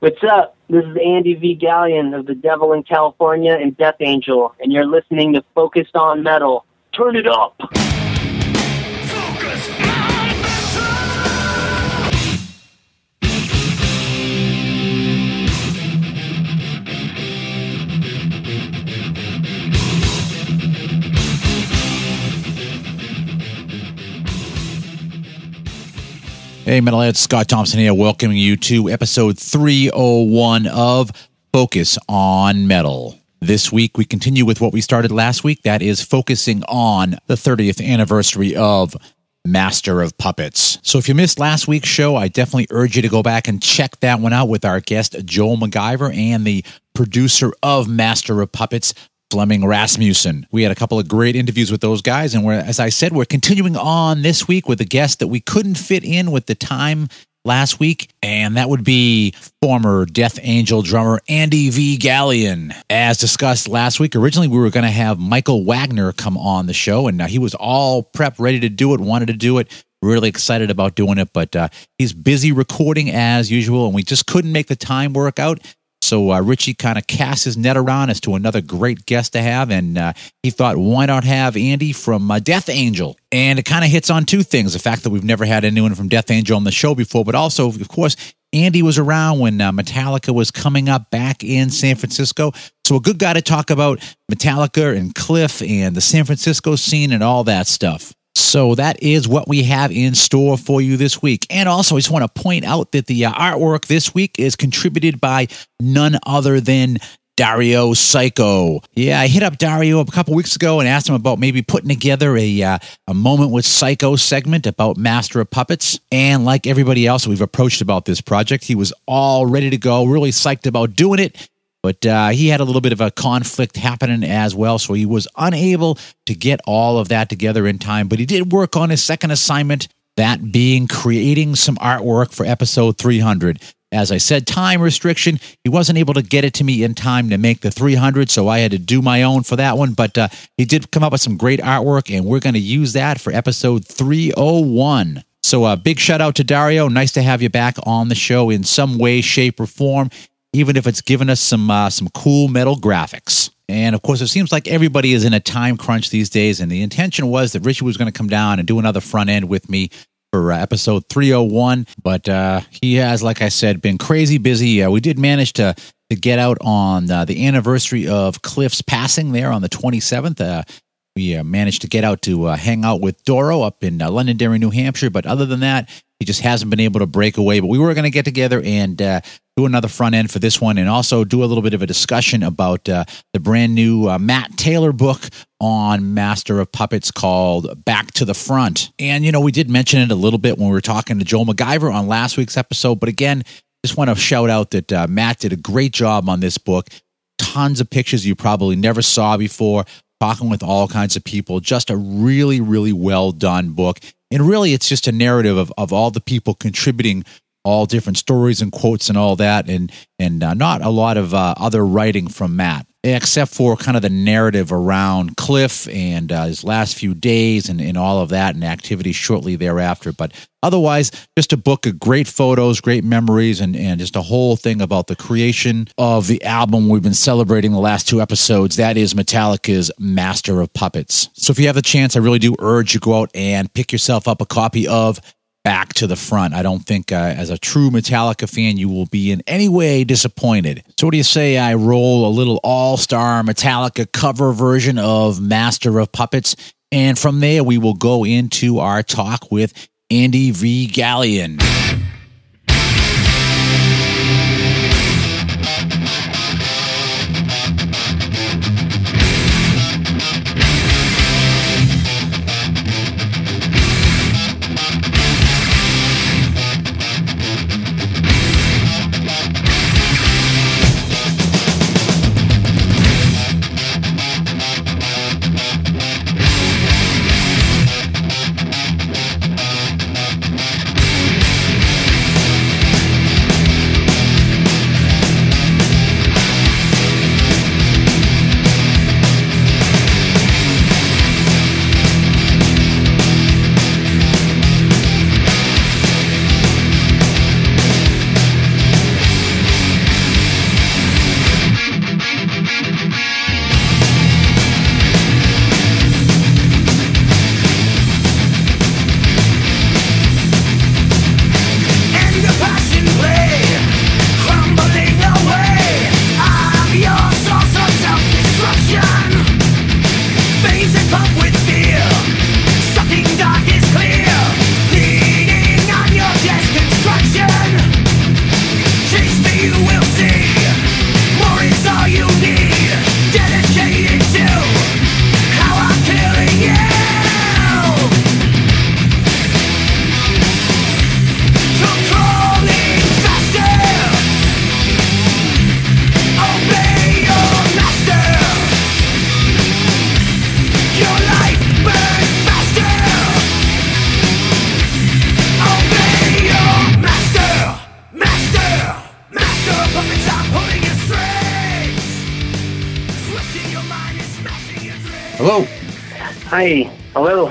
What's up? This is Andy V. Galeon of The Devil in California and Death Angel, and you're listening to Focused on Metal. Turn it up! Hey, Metalheads, Scott Thompson here, welcoming you to episode 301 of Focus on Metal. This week, we continue with what we started last week. That is focusing on the 30th anniversary of Master of Puppets. So, if you missed last week's show, I definitely urge you to go back and check that one out with our guest, Joel McIver, and the producer of Master of Puppets, Flemming Rasmussen. We had a couple of great interviews with those guys, and we're, as I said, we're continuing on this week with a guest that we couldn't fit in with the time last week, and that would be former Death Angel drummer Andy V. Galeon. As discussed last week, originally we were going to have Michael Wagener come on the show, and uh, he was all prepped, ready to do it, wanted to do it. Really excited about doing it, but uh, he's busy recording as usual, and we just couldn't make the time work out. So uh, Richie kind of cast his net around as to another great guest to have, and uh, he thought, why not have Andy from uh, Death Angel? And it kind of hits on two things: the fact that we've never had anyone from Death Angel on the show before, but also, of course, Andy was around when uh, Metallica was coming up back in San Francisco. So a good guy to talk about Metallica and Cliff and the San Francisco scene and all that stuff. So that is what we have in store for you this week. And also, I just want to point out that the uh, artwork this week is contributed by none other than Dario Psycho. Yeah, I hit up Dario a couple weeks ago and asked him about maybe putting together a uh, a moment with Psycho segment about Master of Puppets. And like everybody else we've approached about this project, he was all ready to go, really psyched about doing it. But uh, he had a little bit of a conflict happening as well, so he was unable to get all of that together in time. But he did work on his second assignment, that being creating some artwork for episode 300. As I said, time restriction. He wasn't able to get it to me in time to make the 300, so I had to do my own for that one. But uh, he did come up with some great artwork, and we're going to use that for episode 301. So, a uh, big shout out to Dario. Nice to have you back on the show in some way, shape, or form even if it's given us some uh, some cool metal graphics. And of course, it seems like everybody is in a time crunch these days. And the intention was that Richie was going to come down and do another front end with me for uh, episode 301. But uh, he has, like I said, been crazy busy. Uh, we did manage to to get out on uh, the anniversary of Cliff's passing there on the 27th. Uh, we uh, managed to get out to hang out with Doro up in Londonderry, New Hampshire. But other than that, he just hasn't been able to break away. But we were going to get together and do another front end for this one and also do a little bit of a discussion about uh, the brand new uh, Matt Taylor book on Master of Puppets called Back to the Front. And, you know, we did mention it a little bit when we were talking to Joel McIver on last week's episode. But again, just want to shout out that uh, Matt did a great job on this book. Tons of pictures you probably never saw before, talking with all kinds of people. Just a really, really well done book. And really, it's just a narrative of, of all the people contributing all different stories and quotes and all that, and and uh, not a lot of uh, other writing from Matt, except for kind of the narrative around Cliff and uh, his last few days and, and all of that and activity shortly thereafter. But otherwise, just a book of great photos, great memories, and, and just a whole thing about the creation of the album we've been celebrating the last two episodes. That is Metallica's Master of Puppets. So if you have the chance, I really do urge you go out and pick yourself up a copy of back to the front. I don't think, uh, as a true Metallica fan, you will be in any way disappointed. So, what do you say I roll a little all star Metallica cover version of Master of Puppets? And from there, we will go into our talk with Andy V. Galeon.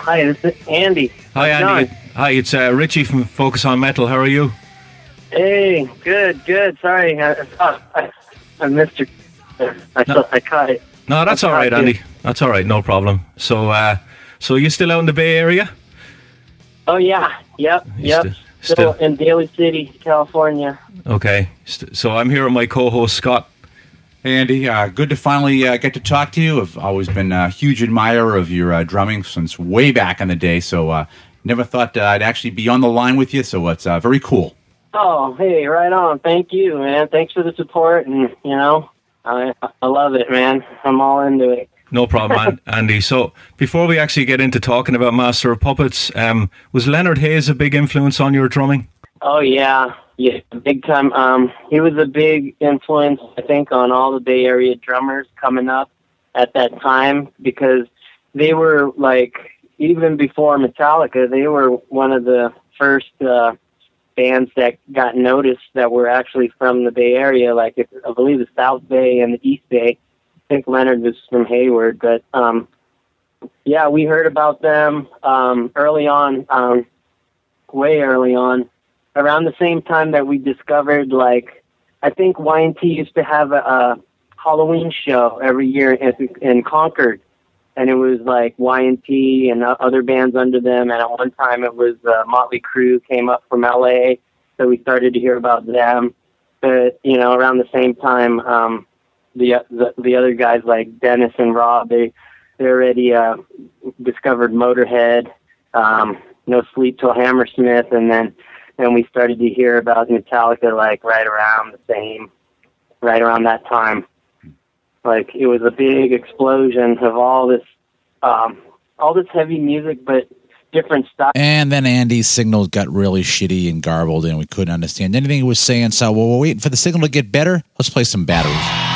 Hi, this is Andy. Hi, it Andy. Hi, it's uh, Richie from Focus on Metal. How are you? Hey, good, good. Sorry, I, I, I missed your. I, No. thought I caught it. No, that's all right, caught you. Andy. That's all right. No problem. So, uh, so you still out in the Bay Area? Oh yeah. Yep. You Yep. sti- Still, still- in Daly City, California. Okay. So I'm here with my co-host Scott. Hey, Andy. Uh, good to finally uh, get to talk to you. I've always been a huge admirer of your uh, drumming since way back in the day. So, uh, never thought uh, I'd actually be on the line with you. So, it's uh, very cool. Oh, hey, right on. Thank you, man. Thanks for the support, and you know, I I love it, man. I'm all into it. No problem, An- Andy. So before we actually get into talking about Master of Puppets, um, was Leonard Haze a big influence on your drumming? Oh yeah, yeah, big time. Um, he was a big influence, I think, on all the Bay Area drummers coming up at that time because they were like even before Metallica, they were one of the first uh, bands that got noticed that were actually from the Bay Area. Like if, I believe the South Bay and the East Bay. I think Leonard was from Hayward, but um, yeah, we heard about them um, early on, um, way early on around the same time that we discovered like I think Y&T used to have a, a Halloween show every year in, in Concord, and it was like Y&T and other bands under them. And at one time, it was uh, Motley Crue came up from LA, so we started to hear about them. But you know, around the same time, um, the, the the other guys like Dennis and Rob, they they already uh, discovered Motorhead, um, No Sleep Till Hammersmith, and then and we started to hear about Metallica like right around the same, right around that time. Like it was a big explosion of all this, um, all this heavy music, but different stuff. And then Andy's signal got really shitty and garbled, and we couldn't understand anything he was saying. So while we're waiting for the signal to get better, let's play some batteries.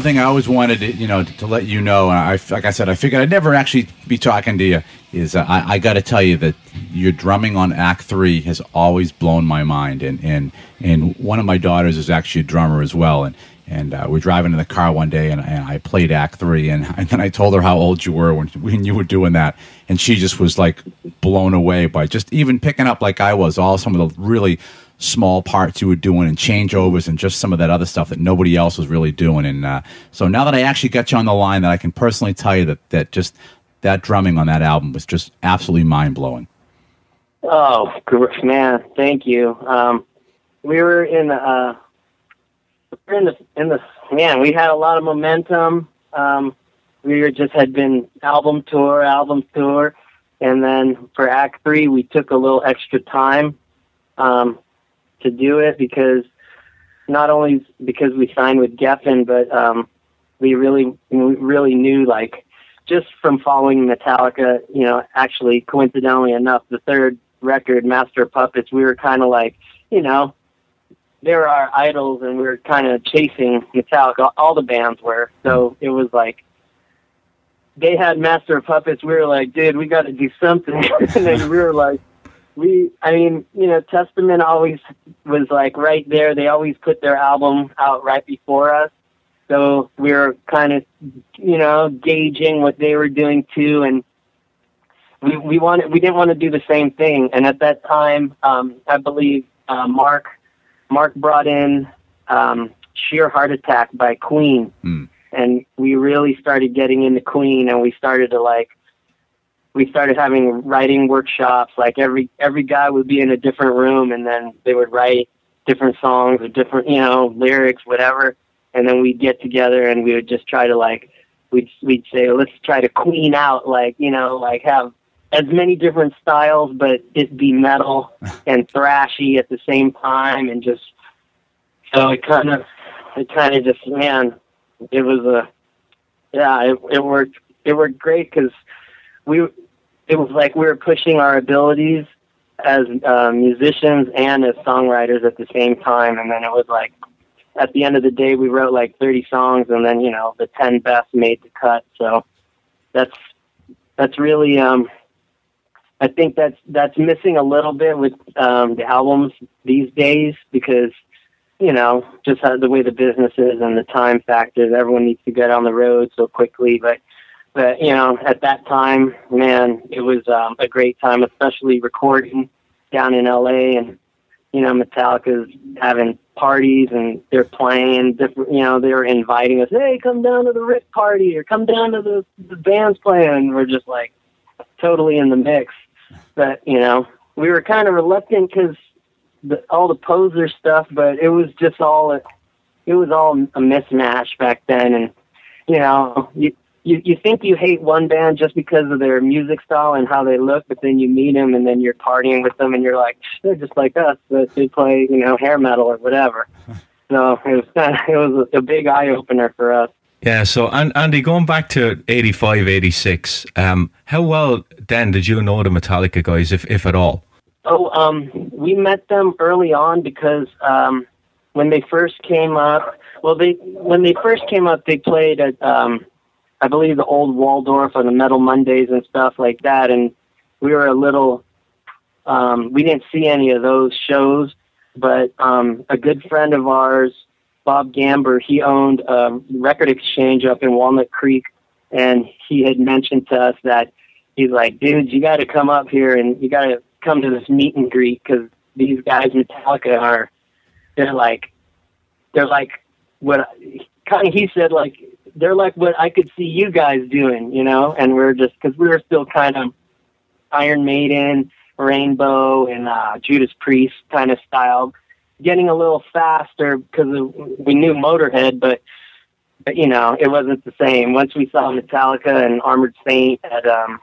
Thing I always wanted to, you know, to, let you know, and I, like I said, I figured I'd never actually be talking to you. Is uh, I, I got to tell you that your drumming on Act Three has always blown my mind, and and and one of my daughters is actually a drummer as well, and and uh, we're driving in the car one day, and, and I played Act Three, and, and then I told her how old you were when when you were doing that, and she just was like blown away by just even picking up like I was all some of the really small parts you were doing and changeovers and just some of that other stuff that nobody else was really doing. And uh, so now that I actually got you on the line, that I can personally tell you that that just that drumming on that album was just absolutely mind blowing. Oh, man, thank you. Um, we were in uh, we were in the in the man. We had a lot of momentum. Um, we were just had been album tour, album tour, and then for Act Three, we took a little extra time um, to do it because not only because we signed with Geffen, but um, we really we really knew like just from following Metallica, you know, actually coincidentally enough, the third record, Master of Puppets, we were kind of like, you know, they were our idols, and we were kind of chasing Metallica. All the bands were, so it was like they had Master of Puppets. We were like, dude, we got to do something, and then we were like. We, I mean, you know, Testament always was like right there. They always put their album out right before us, So we were kind of, you know, gauging what they were doing too, and we we wanted we didn't want to do the same thing. And at that time, um, I believe uh, Mark Mark brought in um, "Sheer Heart Attack" by Queen, Mm. and we really started getting into Queen, and we started to like we started having writing workshops. Like every every guy would be in a different room, and then they would write different songs or different you know lyrics, whatever. And then we'd get together, and we would just try to like we'd we'd say let's try to queen out, like you know, like have as many different styles, but it be metal and thrashy at the same time, and just so it kind of it kind of just man, it was a yeah, it, it worked it worked great because we it was like we were pushing our abilities as uh, musicians and as songwriters at the same time, and then it was like at the end of the day we wrote like 30 songs, and then you know the 10 best made the cut. So that's that's really um, I think that's that's missing a little bit with um, the albums these days because you know just how, the way the business is and the time factors. Everyone needs to get on the road so quickly, but but you know at that time, man, it was um, a great time, especially recording down in LA and you know Metallica's having parties and they're playing different. You know they're inviting us, hey, come down to the Rick party or come down to the the band's playing. And we're just like totally in the mix. But you know we were kind of reluctant because all the poser stuff, but it was just all a, it was all a mismatch back then, and you know you. You, you think you hate one band just because of their music style and how they look, but then you meet them and then you're partying with them and you're like, they're just like us, but they play, you know, hair metal or whatever. So it was kind of, it was a, a big eye opener for us. Yeah, so and Andy, going back to 85, 86, um, how well then did you know the Metallica guys, if if at all? Oh, um, we met them early on because um, when they first came up, well, they when they first came up, they played at um, I believe the old Waldorf on the Metal Mondays and stuff like that, and we were a little. Um, we didn't see any of those shows, but um, a good friend of ours, Bob Gamber, he owned a record exchange up in Walnut Creek, and he had mentioned to us that he's like, dude, you got to come up here and you got to come to this meet and greet because these guys Metallica are, they're like, they're like what kind of he said like they're like what I could see you guys doing, you know, and we're just because we were still kind of Iron Maiden, Rainbow, and uh, Judas Priest kind of style, getting a little faster because we knew Motorhead, but but you know it wasn't the same. Once we saw Metallica and Armored Saint at um,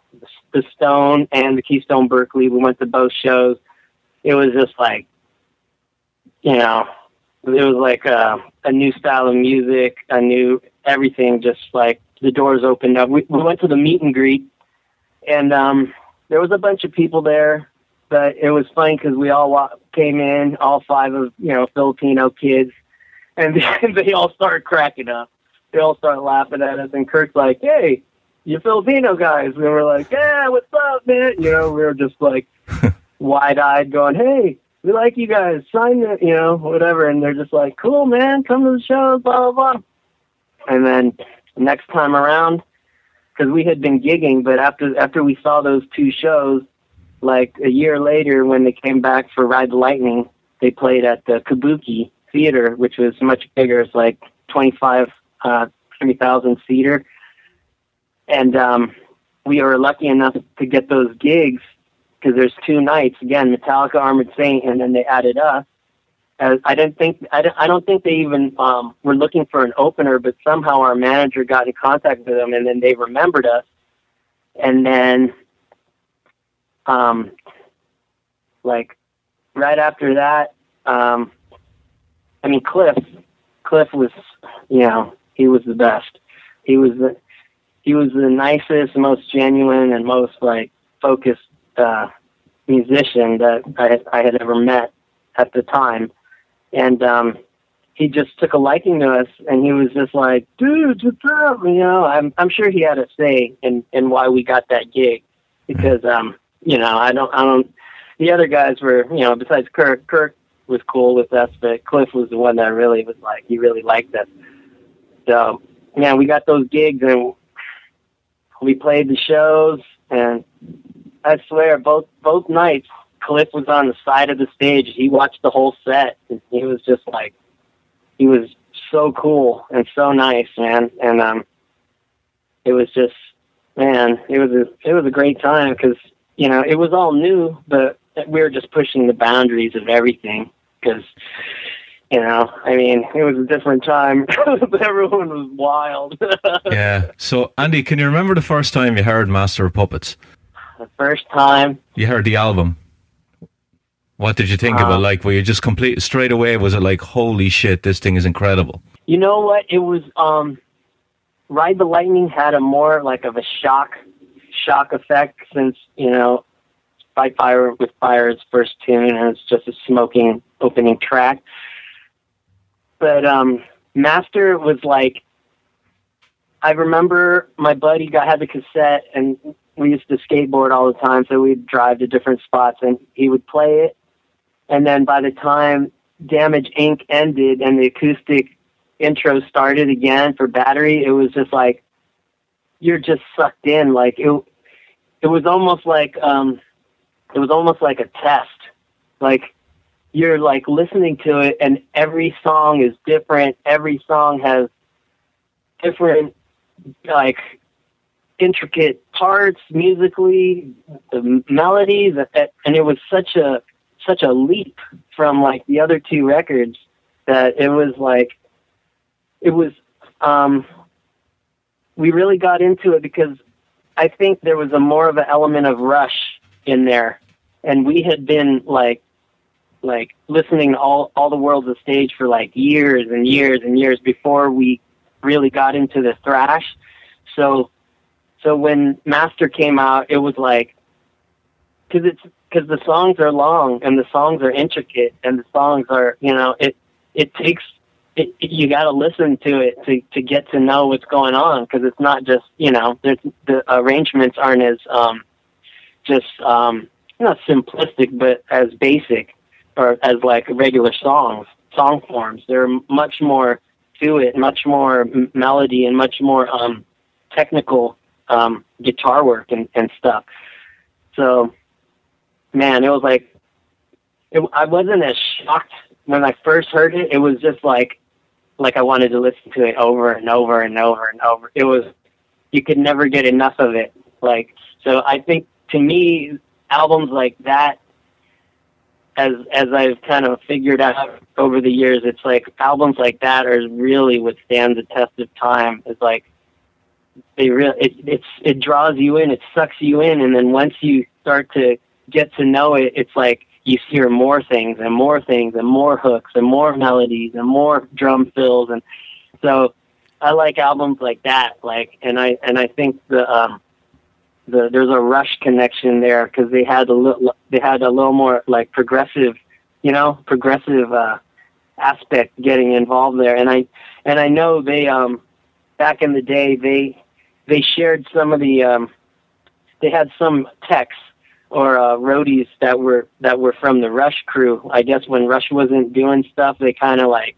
the Stone and the Keystone Berkeley, we went to both shows. It was just like, you know, it was like a, a new style of music, a new everything. Just like the doors opened up. We, we went to the meet and greet, and um, there was a bunch of people there. But it was funny because we all wa- came in, all five of you know Filipino kids, and they all started cracking up. They all started laughing at us, and Kirk's like, "Hey, you Filipino guys?" And we were like, "Yeah, what's up, man?" You know, we were just like wide-eyed, going, "Hey, we like you guys. Sign it, you know, whatever." And they're just like, "Cool, man. Come to the show." Blah blah blah. And then next time around, because we had been gigging, but after after we saw those two shows, like a year later, when they came back for Ride the Lightning, they played at the Kabuki Theater, which was much bigger. It's like twenty five, uh, three thousand seater, and um, we were lucky enough to get those gigs because there's two nights again, Metallica, Armored Saint, and then they added us. Uh, I didn't think I don't, I don't think they even um, were looking for an opener, but somehow our manager got in contact with them, and then they remembered us. And then, um, like right after that, um, I mean Cliff, Cliff was, you know, he was the best. He was the he was the nicest, most genuine, and most like focused uh, musician that I I had ever met at the time and um he just took a liking to us and he was just like dude what's up you know? I'm i'm sure he had a say in in why we got that gig because um you know i don't i don't the other guys were you know besides kirk kirk was cool with us but cliff was the one that really was like he really liked us. So, yeah, we got those gigs and we played the shows, and I swear, both both nights, Cliff was on the side of the stage. He watched the whole set, and he was just like, he was so cool and so nice, man. And um, it was just, man, it was a it was a great time because you know it was all new, but we were just pushing the boundaries of everything because you know, I mean, it was a different time. Everyone was wild. yeah. So, Andy, can you remember the first time you heard Master of Puppets? The first time you heard the album. What did you think um, of it? Um, like, were you just complete straight away? Was it like, holy shit, this thing is incredible? You know what? It was. um Ride the Lightning had a more like of a shock, shock effect since you know, Fight Fire with Fire's first tune, and it's just a smoking opening track but um, Master was like, I remember my buddy got had the cassette, and we used to skateboard all the time, so we'd drive to different spots, and he would play it, and then by the time Damage Inc. ended and the acoustic intro started again for Battery, it was just like you're just sucked in. Like it, it was almost like um, it was almost like a test. Like you're like listening to it and every song is different every song has different like intricate parts musically the melodies and it was such a such a leap from like the other two records that it was like it was um we really got into it because I think there was a more of an element of rush in there and we had been like like listening to all all the world's a stage for like years and years and years before we really got into the thrash. So so when Master came out, it was like because it's because the songs are long and the songs are intricate and the songs are you know it it takes it, you got to listen to it to to get to know what's going on because it's not just you know there's the arrangements aren't as um just um not simplistic but as basic or as like regular songs, song forms. They're much more to it, much more m- melody, and much more um, technical um, guitar work and, and stuff. So, man, it was like it, I wasn't as shocked when I first heard it. It was just like like I wanted to listen to it over and over and over and over. It was you could never get enough of it. Like so, I think to me, albums like that as as I've kind of figured out over the years, it's like albums like that are really withstand the test of time. It's like they really it it's it draws you in, it sucks you in, and then once you start to get to know it, it's like you hear more things and more things and more hooks and more melodies and more drum fills, and so I like albums like that. Like, and I and I think the um, the there's a Rush connection there because they had a little they had a little more like progressive, you know, progressive uh, aspect getting involved there. And I and I know they um back in the day they they shared some of the um they had some techs or uh, roadies that were that were from the Rush crew. I guess when Rush wasn't doing stuff, they kind of like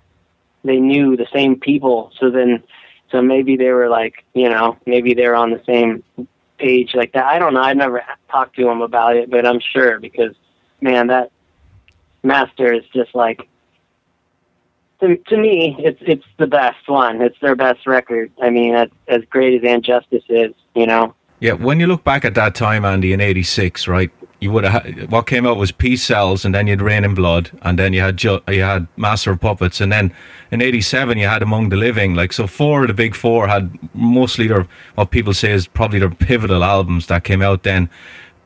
they knew the same people. So then, so maybe they were like, you know, maybe they're on the same page like that. I don't know. I've never talked to him about it, but I'm sure because man, that master is just like to, to me, it's it's the best one. It's their best record. I mean, as, as great as And Justice is, you know. Yeah, when you look back at that time, Andy, in '86, right? You would have what came out was Peace Sells, and then you had Reign in Blood, and then you had you had Master of Puppets, and then in '87 you had Among the Living. Like so, four of the big four had mostly their what people say is probably their pivotal albums that came out then.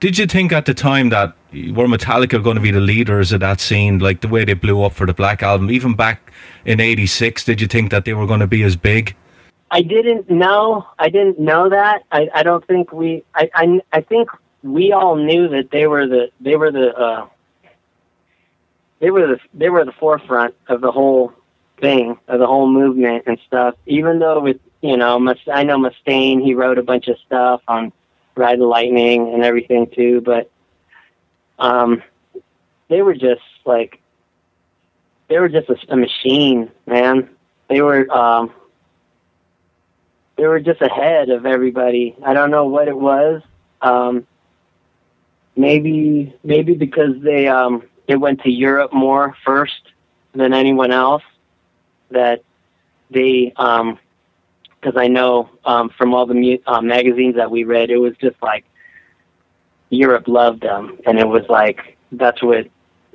Did you think at the time that were Metallica going to be the leaders of that scene, like the way they blew up for the Black Album, even back in '86? Did you think that they were going to be as big? I didn't know. I didn't know that. I, I don't think we. I, I I think we all knew that they were the they were the uh, they were the they were the forefront of the whole thing of the whole movement and stuff. Even though with you know, I know Mustaine, he wrote a bunch of stuff on Ride the Lightning and everything too, but um, they were just like they were just a, a machine, man. They were um, they were just ahead of everybody. I don't know what it was. Um, maybe maybe because they um, they went to Europe more first than anyone else. That they um, because I know um, from all the mu- uh, magazines that we read, it was just like Europe loved them, and it was like that's what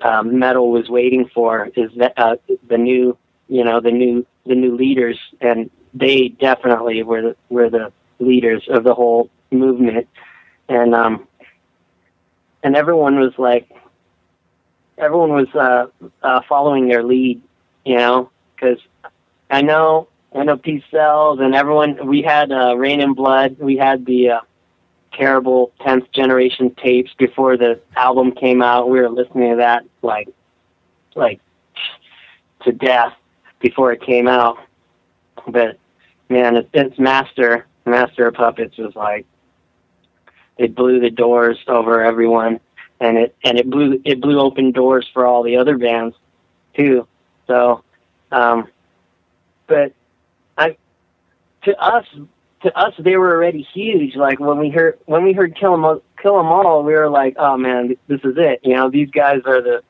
um, metal was waiting for is that uh, the new, you know, the new the new leaders, and they definitely were the, were the leaders of the whole movement, and um, and everyone was like, everyone was uh, uh, following their lead, you know, because I know I know Peace Sells and everyone. We had uh, Reign in Blood. We had the uh, terrible 10th generation tapes before the album came out. We were listening to that like like to death before it came out. But man, it, it's Master Master of Puppets was like it blew the doors over everyone, and it and it blew it blew open doors for all the other bands too. So, um, but I to us to us they were already huge. Like when we heard when we heard Kill 'Em Kill 'Em All, we were like, oh man, this is it. You know, these guys are the.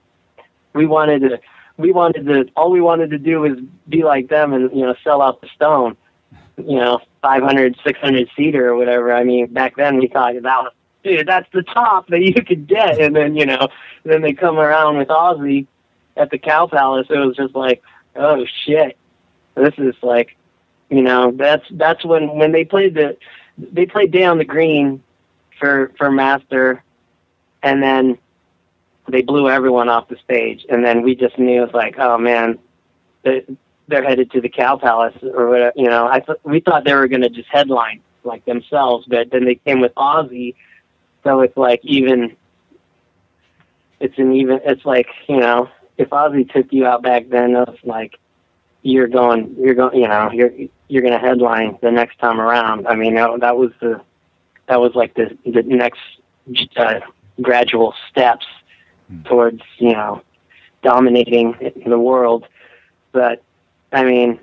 We wanted to. We wanted to. All we wanted to do was be like them and you know sell out the Stone. You know, 500, 600 seater or whatever. I mean, back then we thought that was dude, that's the top that you could get. And then you know, then they come around with Ozzy at the Cow Palace. It was just like, oh shit, this is like you know, that's that's when when they played the they played Day on the Green for for Master, and then they blew everyone off the stage, and then we just knew it was like, oh man, they're headed to the Cow Palace or whatever. You know, I th- we thought they were going to just headline like themselves, but then they came with Ozzy, so it's like even. It's an even. It's like you know, if Ozzy took you out back then, it's like you're going, you're going, you know, you're you're going to headline the next time around. I mean, that, that was the that was like the the next uh, gradual steps towards you know dominating the world. But I mean,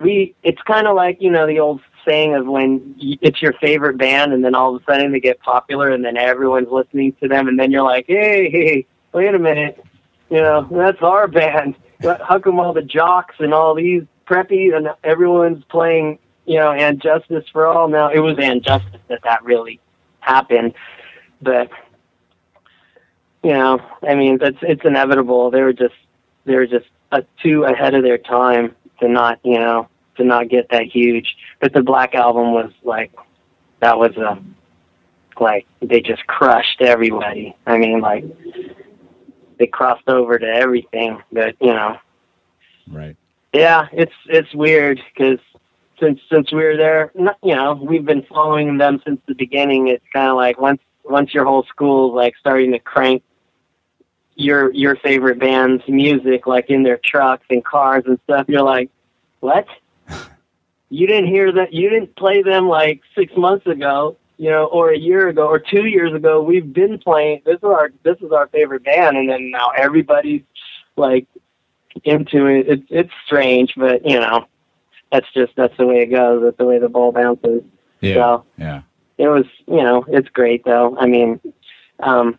we it's kind of like you know the old saying of when it's your favorite band and then all of a sudden they get popular and then everyone's listening to them and then you're like, hey, hey wait a minute, you know, that's our band how come all the jocks and all these preppy and everyone's playing, you know, and justice for all now? It was and justice that that really happened, but you know, I mean, it's it's inevitable. They were just they were just uh, too ahead of their time to not, you know, to not get that huge. But the Black album was like that was a like they just crushed everybody. I mean, like they crossed over to everything. But you know, right? Yeah, it's it's weird because since since we were there, you know, we've been following them since the beginning. It's kind of like once once your whole school's like starting to crank your your favorite band's music like in their trucks and cars and stuff, you're like, what? You didn't hear that? You didn't play them like six months ago you know, or a year ago or two years ago, we've been playing. This is our this is our favorite band, and then now everybody's like into it. It's it's strange, but you know, that's just that's the way it goes. That's the way the ball bounces. Yeah. So, yeah. It was, you know, it's great though. I mean, um,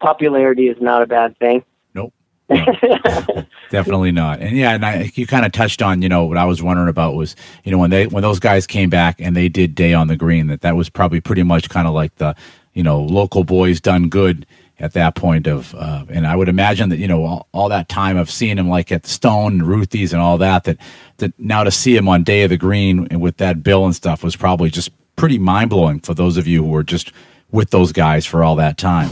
popularity is not a bad thing. Nope. No, definitely not. And yeah, and I, you kind of touched on, you know, what I was wondering about was, you know, when they when those guys came back and they did Day on the Green, that that was probably pretty much kind of like the, you know, local boys done good at that point of, uh, and I would imagine that you know all, all, that time of seeing him like at the Stone and Ruthie's and all that, that that now to see him on Day on the Green and with that bill and stuff was probably just pretty mind blowing for those of you who were just with those guys for all that time.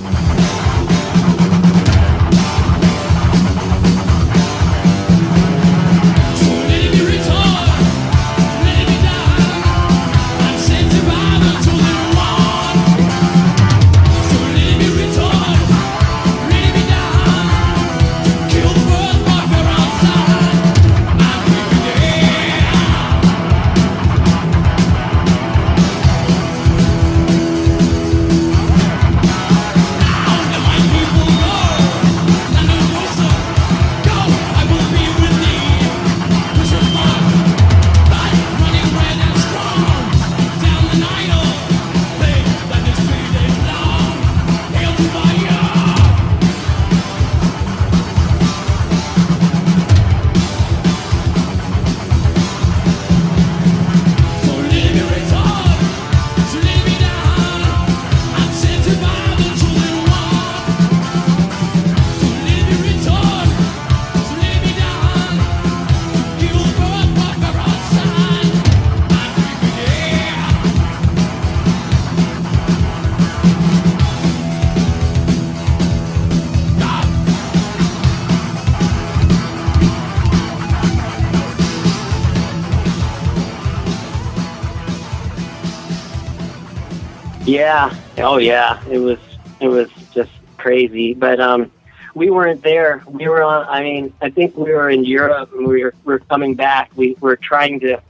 Yeah. Oh yeah. It was it was just crazy. But um we weren't there. We were on I mean, I think we were in Europe and we were we were coming back. We were trying to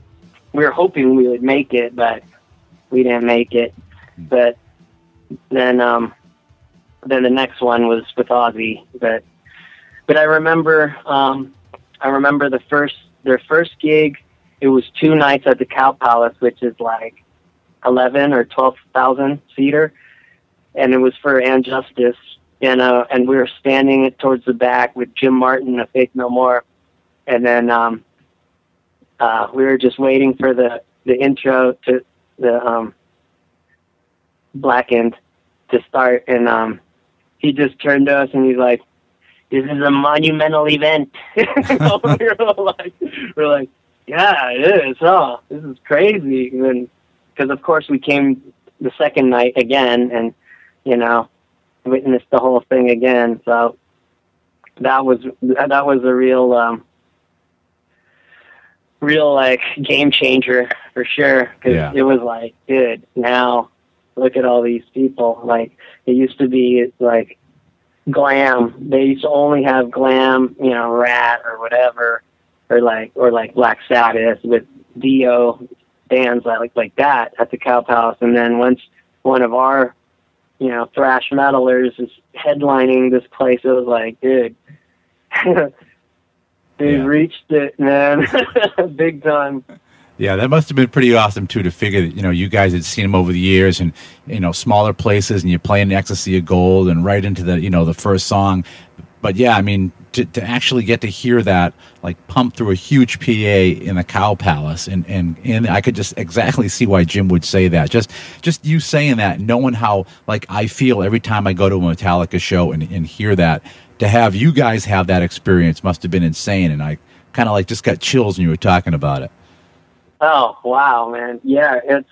we were hoping we would make it, but we didn't make it. But then um then the next one was with Ozzy. But but I remember um I remember the first their first gig it was two nights at the Cow Palace, which is like eleven or twelve thousand seater, and it was for And Justice, and uh, and we were standing towards the back with Jim Martin of Faith No More, and then um, uh, we were just waiting for the the intro to the um, Blackened to start, and um, he just turned to us and he's like, "This is a monumental event." we were like, we're like, "Yeah, it is. Oh, this is crazy." And then because of course we came the second night again and you know witnessed the whole thing again. So that was that was a real um real like game changer for sure. Because Yeah. it was like dude now look at all these people. Like it used to be like glam. They used to only have glam you know Ratt or whatever or like or like black sabbath with dio bands like like that at the Cow Palace, and then once one of our, you know, thrash metalers is headlining this place, it was like, dude, they Yeah. reached it, man, big time. Yeah, that must have been pretty awesome too to figure that you know you guys had seen them over the years and you know smaller places and you're playing Ecstasy of Gold and right into the you know the first song. But yeah, I mean to, to actually get to hear that like pump through a huge PA in the Cow Palace and and and I could just exactly see why Jim would say that. Just just you saying that, knowing how like I feel every time I go to a Metallica show and, and hear that. To have you guys have that experience must have been insane, and I kind of like just got chills when you were talking about it. Oh wow, man, yeah, it's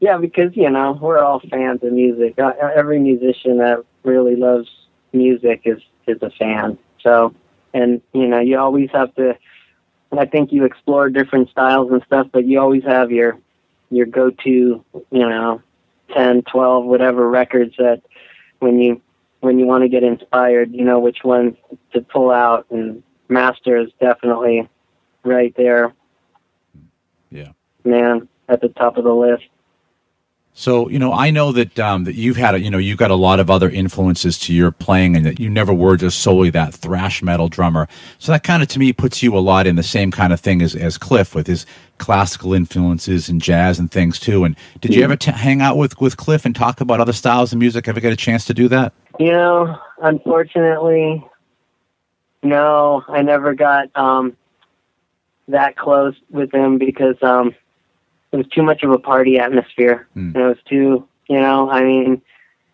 yeah because you know we're all fans of music. Uh, Every musician that really loves music is is a fan. So, and you know, you always have to. I think you explore different styles and stuff, but you always have your your go to, you know, ten, twelve, whatever records that when you when you want to get inspired, you know which ones to pull out. And Master is definitely right there, Yeah. man, at the top of the list. So you know, I know that um, that you've had a, you know you've got a lot of other influences to your playing, and that you never were just solely that thrash metal drummer. So that kind of to me puts you a lot in the same kind of thing as as Cliff with his classical influences and jazz and things too. And did you ever t- hang out with with Cliff and talk about other styles of music? Ever get a chance to do that? You know, unfortunately, no, I never got um, that close with him because um, it was too much of a party atmosphere. Hmm. And it was too, you know, I mean,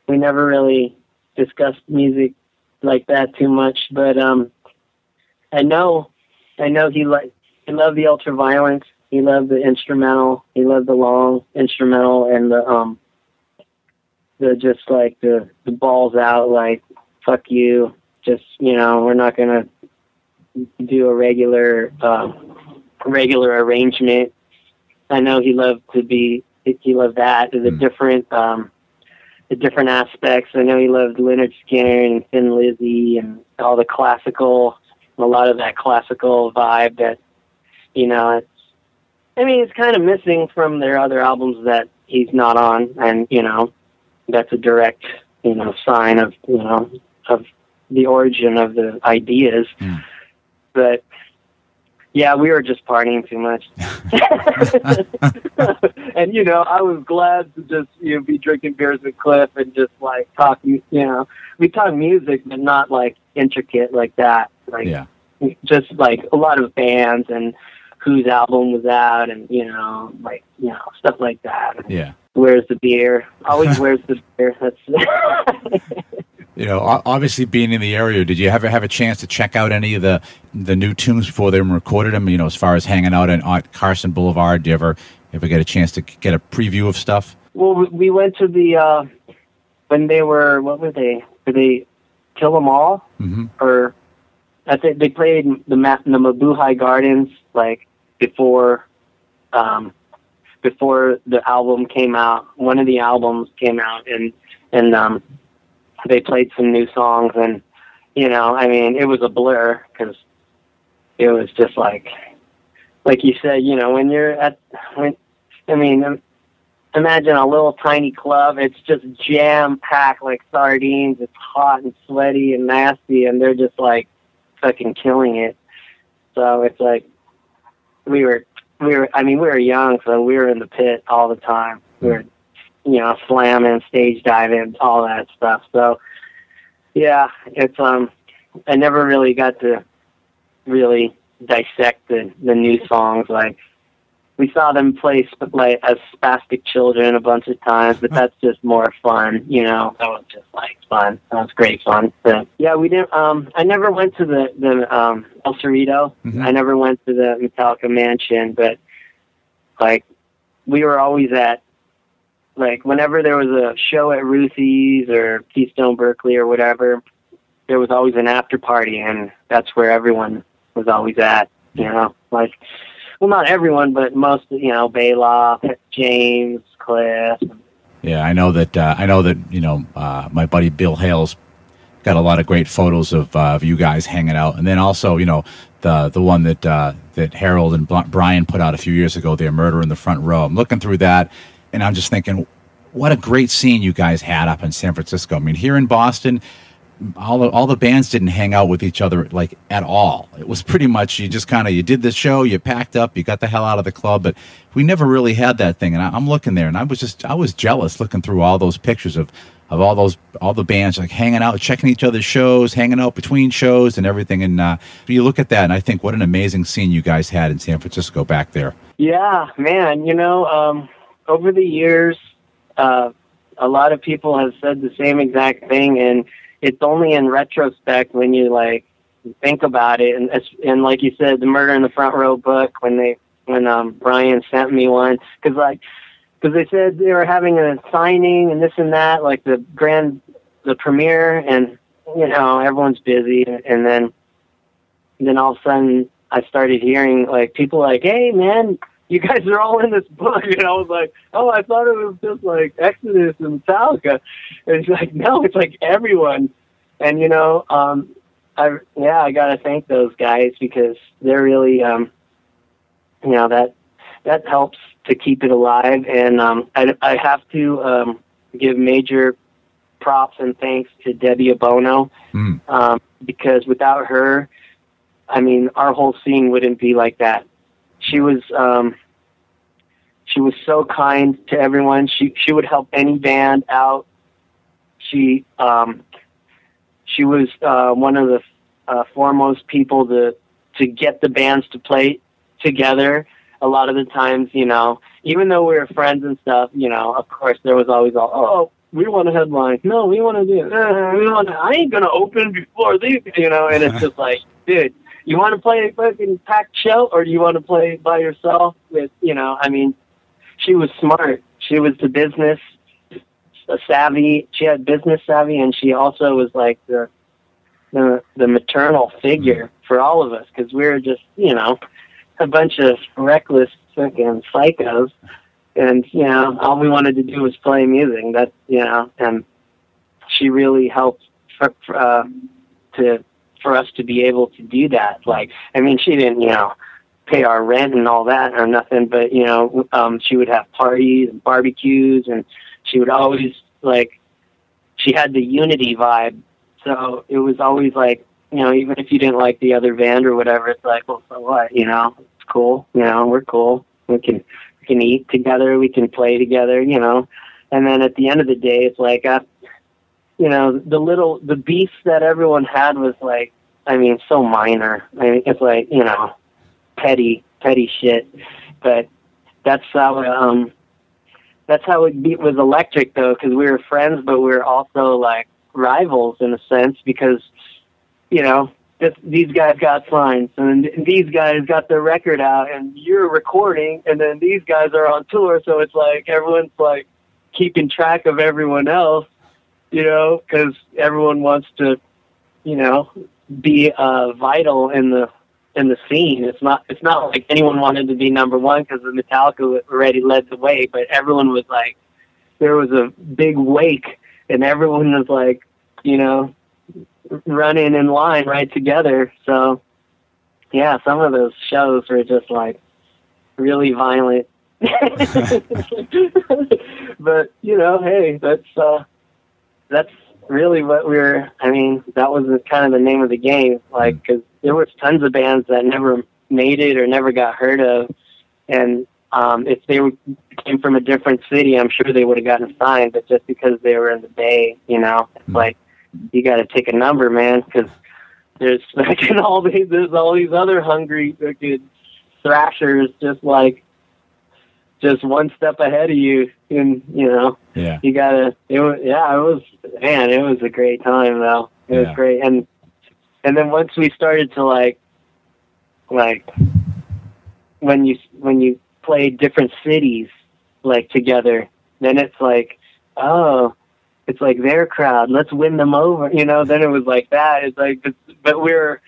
we never really discussed music like that too much. But um, I know, I know he like he loved the ultra violence. He loved the instrumental. He loved the long instrumental and the um, the just like the the balls out like fuck you just you know we're not gonna do a regular uh, regular arrangement i know he loved to be he loved that the Mm. different um the different aspects i know he loved Lynyrd Skynyrd and thin lizzy and all the classical a lot of that classical vibe that you know it's i mean it's kind of missing from their other albums that he's not on and you know that's a direct, you know, sign of, you know, of the origin of the ideas. Hmm. But yeah, we were just partying too much. and you know, I was glad to just, you know, be drinking beers with Cliff and just like talking, you know, we talk music, but not like intricate like that. Like Yeah. just like a lot of bands and whose album was out and, you know, like, you know, stuff like that. Yeah. Where's the beer? Always where's the beer? That's You know, obviously being in the area, did you ever have a chance to check out any of the the new tunes before they recorded them? You know, as far as hanging out on, on Carlson Boulevard, do you ever ever get a chance to get a preview of stuff? well, we- we went to the uh when they were what were they? Were they kill them all hmm or I think they played the Ma- the Mabuhay Gardens like before. Um, before the album came out. One of the albums came out, and and um, they played some new songs, and you know, I mean, it was a blur because it was just like, like you said, you know, when you're at, when, I mean, imagine a little tiny club. It's just jam packed like sardines. It's hot and sweaty and nasty, and they're just like fucking killing it. So it's like we were, we were. I mean, we were young, so we were in the pit all the time. We were, you know, slamming, stage diving, all that stuff. So yeah, it's um, I never really got to really dissect the the new songs like we saw them play sp- like as Spastik Children a bunch of times, but that's just more fun, you know. That was just like fun. That was great fun. But yeah, we didn't. Um, I never went to the the um El Cerrito. Mhm. I never went to the Metallica mansion, but like we were always at like whenever there was a show at Ruthie's or Keystone Berkeley or whatever, there was always an after party, and that's where everyone was always at. You know, like well, not everyone, but most. You know, Baloff, James, Cliff. Yeah, I know that. Uh, I know that. You know, uh, my buddy Bill Hales got a lot of great photos of, uh, of you guys hanging out, and then also, you know, the the one that uh, that Harald and Brian put out a few years ago, their murder in the front row. I'm looking through that, and I'm just thinking, what a great scene you guys had up in San Francisco. I mean, here in Boston. All the, all the bands didn't hang out with each other like at all. It was pretty much you just kind of you did the show, you packed up, you got the hell out of the club, but we never really had that thing. And I, I'm looking there, and I was just I was jealous looking through all those pictures of of all those all the bands like hanging out, checking each other's shows, hanging out between shows and everything. And uh, you look at that, and I think what an amazing scene you guys had in San Francisco back there. Yeah, man. You know, um, over the years, uh, a lot of people have said the same exact thing, and it's only in retrospect when you like think about it. And and like you said, the Murder in the Front Row book when they when um, Brian sent me one because like because they said they were having a signing and this and that, like the grand the premiere, and you know everyone's busy, and then then all of a sudden I started hearing like people like, "Hey, man, you guys are all in this book," and I was like, "Oh, I thought it was just like Exodus and Metallica." And it's like, no, it's like everyone, and you know, um, I yeah, I gotta thank those guys because they're really, um, you know, that that helps to keep it alive, and um, I I have to um, give major props and thanks to Debbie Abono Mm. um, because without her, I mean, our whole scene wouldn't be like that. She was um, she was so kind to everyone. She she would help any band out. She um, she was uh, one of the uh, foremost people to to get the bands to play together. A lot of the times, you know, even though we were friends and stuff, you know, of course there was always all, oh, we want a headline. No, we want to do. Uh, we want. I ain't gonna open before these, you know. And it's just like, dude, you want to play a fucking packed show, or do you want to play by yourself? With, you know, I mean, she was smart. She was the business savvy. She had business savvy, and she also was like the the the maternal figure for all of us because we were just, you know, a bunch of reckless fucking psychos and you know all we wanted to do was play music that you know and she really helped for, uh, to for us to be able to do that like i mean she didn't you know pay our rent and all that or nothing but you know um she would have parties and barbecues and she would always like she had the unity vibe so it was always like you know even if you didn't like the other band or whatever it's like well so what you know it's cool you know we're cool we can we can eat together, we can play together, you know. And then at the end of the day, it's like, uh, you know, the little the beef that everyone had was like, I mean, so minor. I mean, it's like you know, petty, petty shit. But that's how um, that's how it be, was electric though, because we were friends, but we were also like rivals in a sense because you know this, these guys got signs and these guys got their record out and you're recording and then these guys are on tour so it's like everyone's like keeping track of everyone else you know because everyone wants to you know be uh vital in the in the scene. It's not it's not like anyone wanted to be number one because the Metallica already led the way, but everyone was like, there was a big wake, and everyone was like, you know, running in line right together. So, yeah, some of those shows were just like really violent. but you know, hey, that's uh, that's really what we were. I mean, that was the, kind of the name of the game. Like, because there was tons of bands that never made it or never got heard of, and um, if they were, came from a different city, I'm sure they would have gotten signed. But just because they were in the Bay, you know, it's Mm. like you got to take a number, man, because there's like all these there's all these other hungry fucking thrashers just like just one step ahead of you, and you know Yeah. you gotta it was yeah it was man it was a great time though it Yeah. was great and and then once we started to like like when you when you play different cities like together then it's like oh it's like their crowd let's win them over you know then it was like that it's like but, but we were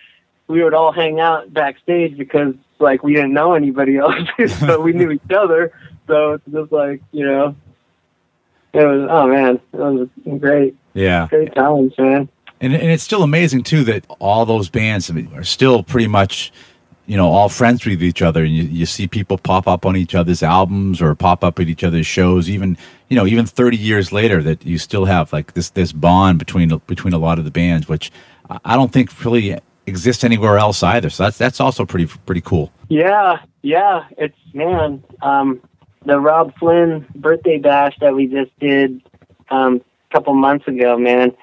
we would all hang out backstage because like we didn't know anybody else but we knew each other so it's just like you know it was oh man, it was great, Yeah. great times, man. And, and it's still amazing too that all those bands are still pretty much, you know, all friends with each other. And you, you see people pop up on each other's albums or pop up at each other's shows. Even you know, even thirty years later, that you still have like this this bond between between a lot of the bands, which I don't think really exists anywhere else either. So that's that's also pretty pretty cool. Yeah, yeah, it's man. Um, the Robb Flynn birthday bash that we just did um, a couple months ago, man.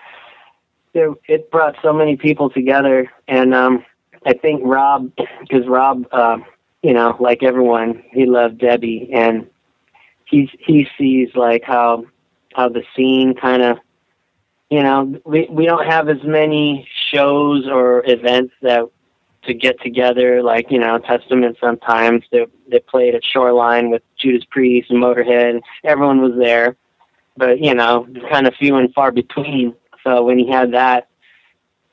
It, it brought so many people together, and um, I think Robb, because Robb, uh, you know, like everyone, he loved Debbie, and he he sees like how how the scene kind of you know we we don't have as many shows or events that to get together like you know testament sometimes they they played at shoreline with judas priest and motorhead. Everyone was there. But you know kind of few and far between. So when he had that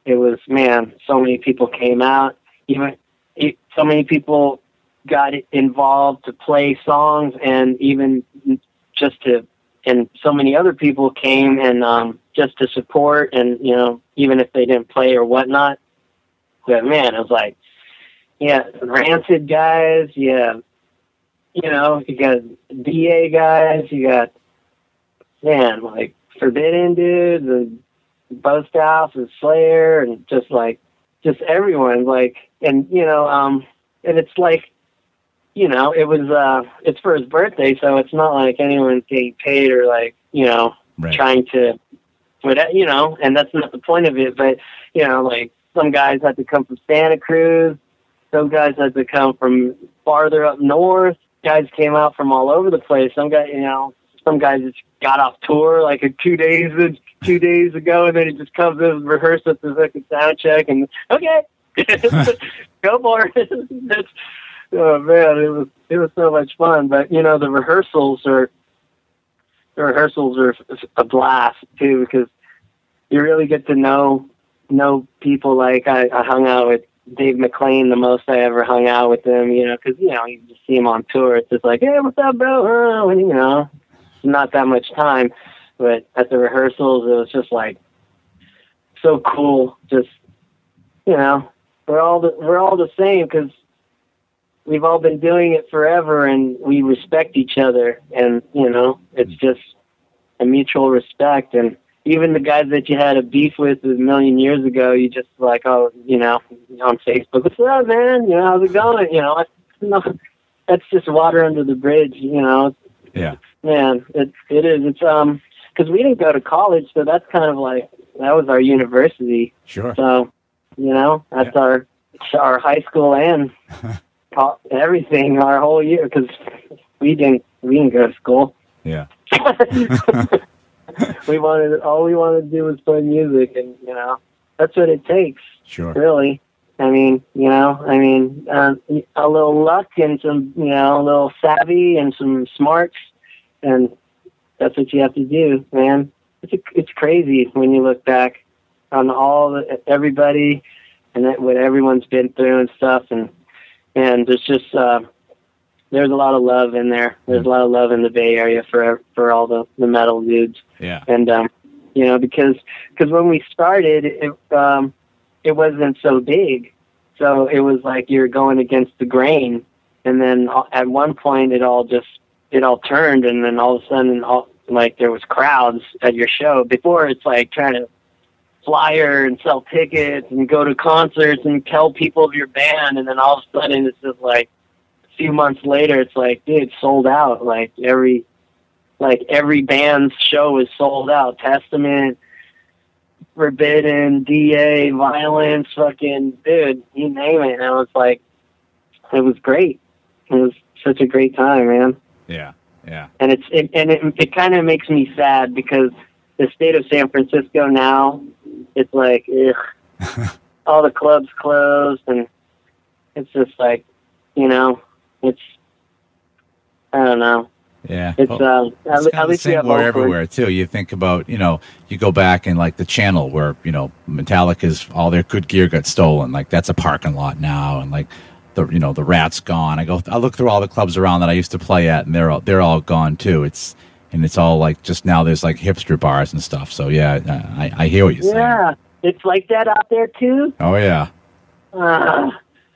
it was man so many people came out. Even so many people got involved to play songs and even just to and so many other people came and um just to support and you know even if they didn't play or whatnot but man it was like yeah rancid guys yeah you know you got da guys you got man like forbidden dudes and Boast House and Slayer and just like just everyone like and you know um and it's like you know it was uh it's for his birthday so it's not like anyone's getting paid or like you know Right. trying to but uh, you know and that's not the point of it but you know like some guys had to come from Santa Cruz some guys had to come from farther up north guys came out from all over the place some guy, you know some guys just got off tour like a two days two days ago and then he just comes in and rehearses the fucking sound check and okay. Go for it oh man it was it was so much fun but you know the rehearsals are the rehearsals are a blast too because you really get to know know people like I, I hung out with Dave McClain the most I ever hung out with him, you know, because you know you just see him on tour. It's just like, hey, what's up, bro? And, you know, not that much time, but at the rehearsals, it was just like so cool. Just you know, we're all the, we're all the same because we've all been doing it forever, and we respect each other, and you know, it's just a mutual respect and even the guys that you had a beef with a million years ago, you just like, oh, you know, on Facebook, what's up, man? You know, how's it going? You know, it's, no, that's just water under the bridge. You know, Yeah. man, it it is. It's um, because we didn't go to college, so that's kind of like that was our university. Sure. So, you know, that's our our high school and everything, our whole year, because we didn't we didn't go to school. Yeah. we wanted all we wanted to do was play music, and you know that's what it takes, Sure. really. I mean, you know, I mean, uh, a little luck and some, you know, a little savvy and some smarts, and that's what you have to do, man. It's a, it's crazy when you look back on all the, everybody and that, what everyone's been through and stuff, and and there's just uh, there's a lot of love in there. There's a lot of love in the Bay Area for for all the the metal dudes, Yeah. and um, you know because because when we started, it um, it wasn't so big, so it was like you're going against the grain, and then at one point it all just it all turned, and then all of a sudden all like there was crowds at your show. Before it's like trying to flyer and sell tickets and go to concerts and tell people of your band. And then all of a sudden it's just like a few months later it's like dude it's sold out. Like every like every band's show is sold out. Testament forbidden da violence fucking dude you name it. And it was like it was great. It was such a great time man. Yeah. Yeah. and it's it, and it, it kind of makes me sad because the state of San Francisco now, it's like ugh, all the clubs closed, and it's just like, you know, it's I don't know. Yeah. It's Well, um at, it's at the least we same war everywhere too. You think about, you know, you go back and like the channel where, you know, Metallica's all their good gear got stolen. Like that's a parking lot now and like the you know, the rat's gone. I go I look through all the clubs around that I used to play at and they're all they're all gone too. It's and it's all like just now there's like hipster bars and stuff. So yeah, I, I hear what you're saying. Yeah, it's like that out there too. Oh yeah. Uh,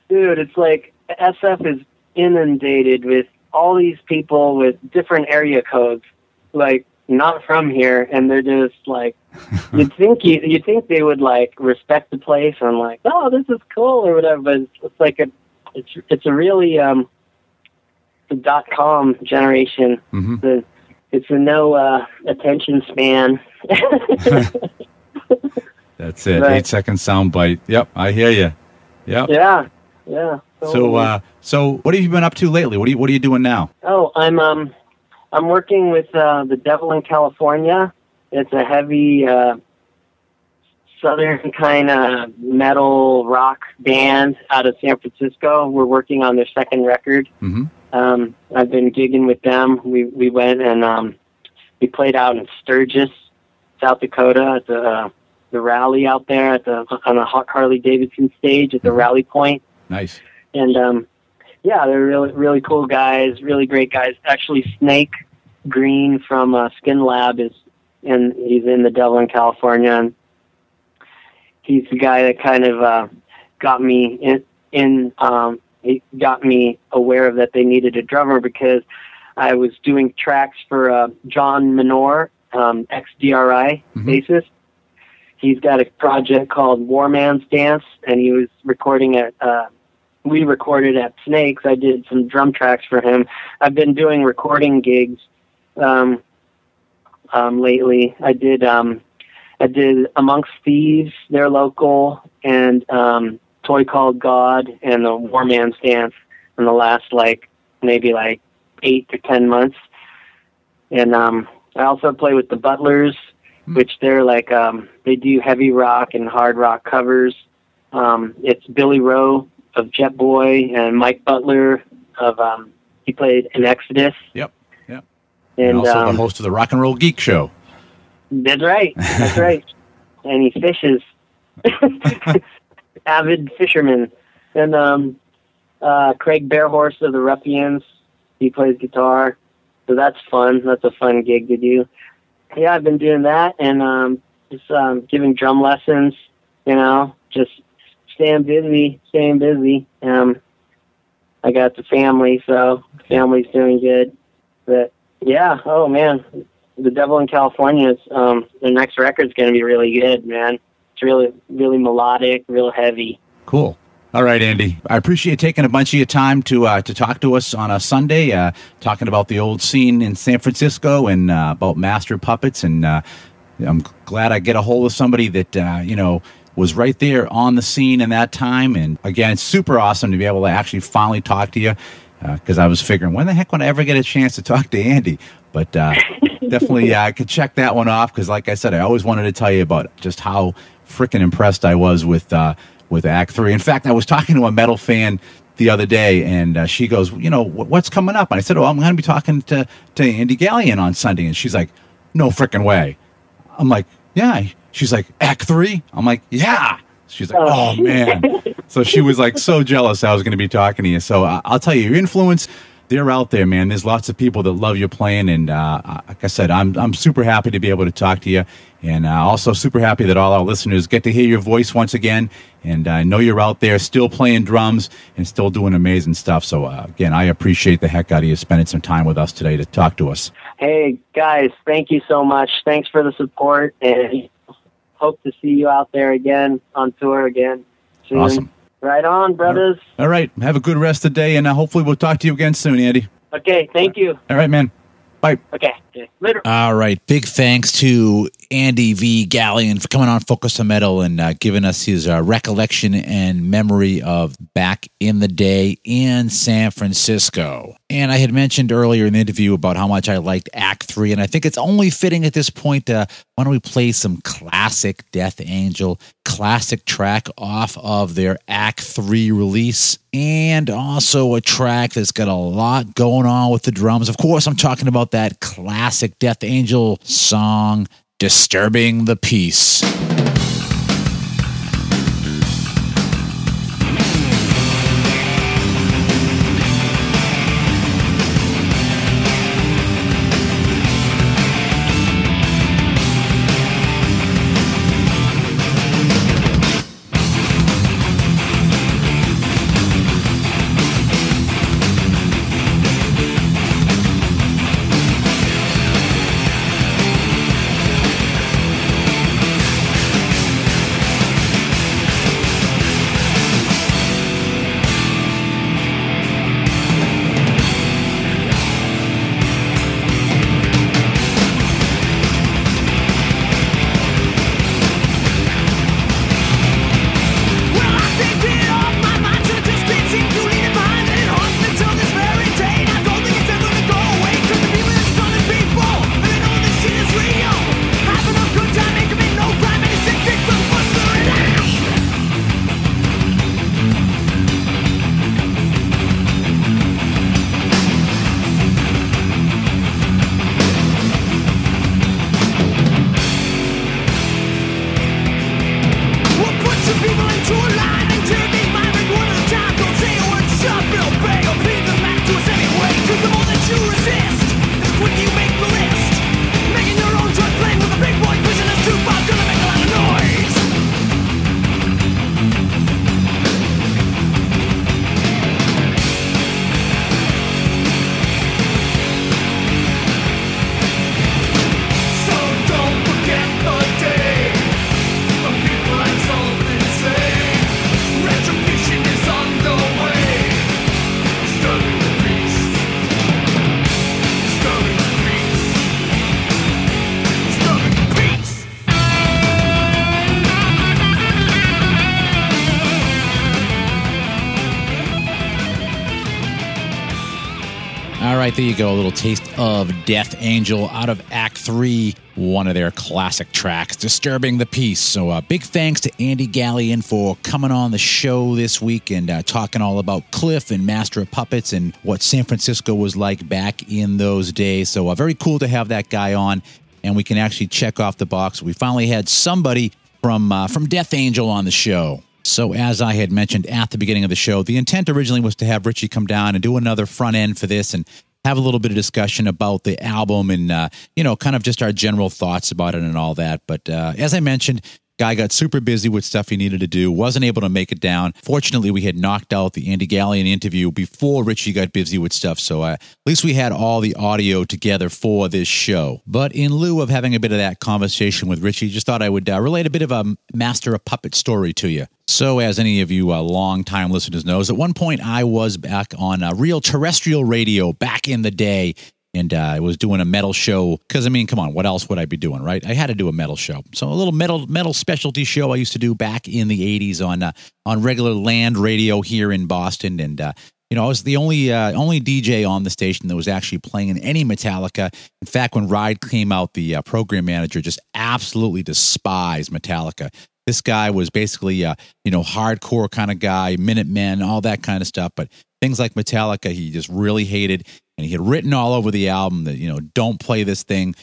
dude, it's like SF is inundated with all these people with different area codes, like not from here, and they're just like, you'd think you you think they would like respect the place and like, oh, this is cool or whatever, but it's, it's like a it's it's a really um the dot com generation. Mhm. The it's a no uh, attention span. That's it. Right. Eight second sound bite. Yep, I hear you. Yep. yeah, yeah. So uh so what have you been up to lately? What are you what are you doing now? Oh, I'm um, I'm working with uh, the Devil in California. It's a heavy uh, southern kind of metal rock band out of San Francisco. We're working on their second record. Mhm. Um, I've been gigging with them. We we went and um, we played out in Sturgis, South Dakota, at the uh, the rally out there at the on the Hawk Harley Davidson stage at the rally point Nice. and um yeah they're really really cool guys really great guys actually snake green from uh, Skinlab is and he's in the devil in california and he's the guy that kind of uh got me in in um he got me aware of that they needed a drummer because i was doing tracks for uh John Menor um ex dri Mhm. bassist he's got a project called war man's dance and he was recording at uh we recorded at Snakes. I did some drum tracks for him. I've been doing recording gigs um, um, lately. I did um, I did Amongst Thieves, they're local, and um, Toy Called God and the War Man's Dance in the last like maybe like eight to ten months. And um, I also play with the Butlers, which they're like um, they do heavy rock and hard rock covers. Um, it's Billy Rowe of Jetboy and Mike Butler of um, he played in Exodus. Yep. Yep. And, And, also um, the host of the Rock and Roll Geek Show. That's right. That's right. and he fishes. Avid fisherman. And um, uh, Craig Behrhorst of the Ruffians. He plays guitar. So that's fun. That's a fun gig to do. Yeah, I've been doing that and um, just um, giving drum lessons. You know, just staying busy, staying busy. Um, I got the family, so family's doing good. But yeah, oh man, the Devil in California is um, the next record's going to be really good, man. It's really, really melodic, real heavy. Cool. All right, Andy. I appreciate taking a bunch of your time to uh, to talk to us on a Sunday, uh, talking about the old scene in San Francisco and uh, about master puppets. And uh, I'm glad I get a hold of somebody that uh, you know was right there on the scene in that time. And again, super awesome to be able to actually finally talk to you because I was figuring when the heck would I ever get a chance to talk to Andy? But uh, definitely, uh, I could check that one off because, like I said, I always wanted to tell you about just how freaking impressed I was with uh, with Act Three. In fact, I was talking to a metal fan the other day, and uh, she goes, "You know, wh- what's coming up?" And I said, "Oh, I'm going to be talking to to Andy Galeon on Sunday." And she's like, "No freaking way." I'm like, "Yeah." She's like, "Act 3? I'm like, "Yeah." She's like, oh man. so she was like so jealous I was going to be talking to you. So uh, I'll tell you, your influence they're out there, man. There's lots of people that love your playing, and uh, like I said, I'm I'm super happy to be able to talk to you, and uh, also super happy that all our listeners get to hear your voice once again. And I know you're out there still playing drums and still doing amazing stuff. So uh, again, I appreciate the heck out of you spending some time with us today to talk to us. Hey guys, thank you so much. Thanks for the support, and hope to see you out there again on tour again soon. Awesome. Right on, brothers. All right. Have a good rest of the day, and uh, hopefully we'll talk to you again soon, Andy. Okay. Thank you. All right, man. Bye. Okay. Later. All right. Big thanks to Andy V. Galeon for coming on Focus on Metal and uh, giving us his uh, recollection and memory of back in the day in San Francisco. And I had mentioned earlier in the interview about how much I liked Act 3, and I think it's only fitting at this point. Uh, why don't we play some classic Death Angel, classic track off of their Act 3 release, and also a track that's got a lot going on with the drums. Of course, I'm talking about that classic Death Angel song, Disturbing the Peace. Right, there you go. A little taste of Death Angel out of Act 3, one of their classic tracks, Disturbing the Peace. So, uh, big thanks to Andy Galeon for coming on the show this week and uh, talking all about Cliff and Master of Puppets and what San Francisco was like back in those days. So, uh, very cool to have that guy on, and we can actually check off the box. We finally had somebody from uh, from Death Angel on the show. So, as I had mentioned at the beginning of the show, the intent originally was to have Richie come down and do another front end for this and have a little bit of discussion about the album and uh, you know kind of just our general thoughts about it and all that. But uh, as i mentioned guy got super busy with stuff he needed to do wasn't able to make it down. Fortunately we had knocked out the andy Galeon interview before richie got busy with stuff so uh, at least we had all the audio together for this show. But in lieu of having a bit of that conversation with richie just thought i would uh, relate a bit of a master of puppet story to you. So, as any of you uh, long-time listeners knows, at one point I was back on a real terrestrial radio back in the day, and uh, I was doing a metal show. Because I mean, come on, what else would I be doing, right? I had to do a metal show. So, a little metal metal specialty show I used to do back in the '80s on uh, on regular land radio here in Boston, and uh, you know, I was the only uh, only DJ on the station that was actually playing any Metallica. In fact, when Ride came out, the uh, program manager just absolutely despised Metallica. This guy was basically a you know hardcore kind of guy, Minutemen, all that kind of stuff. But things like Metallica, he just really hated, and he had written all over the album that you know don't play this thing,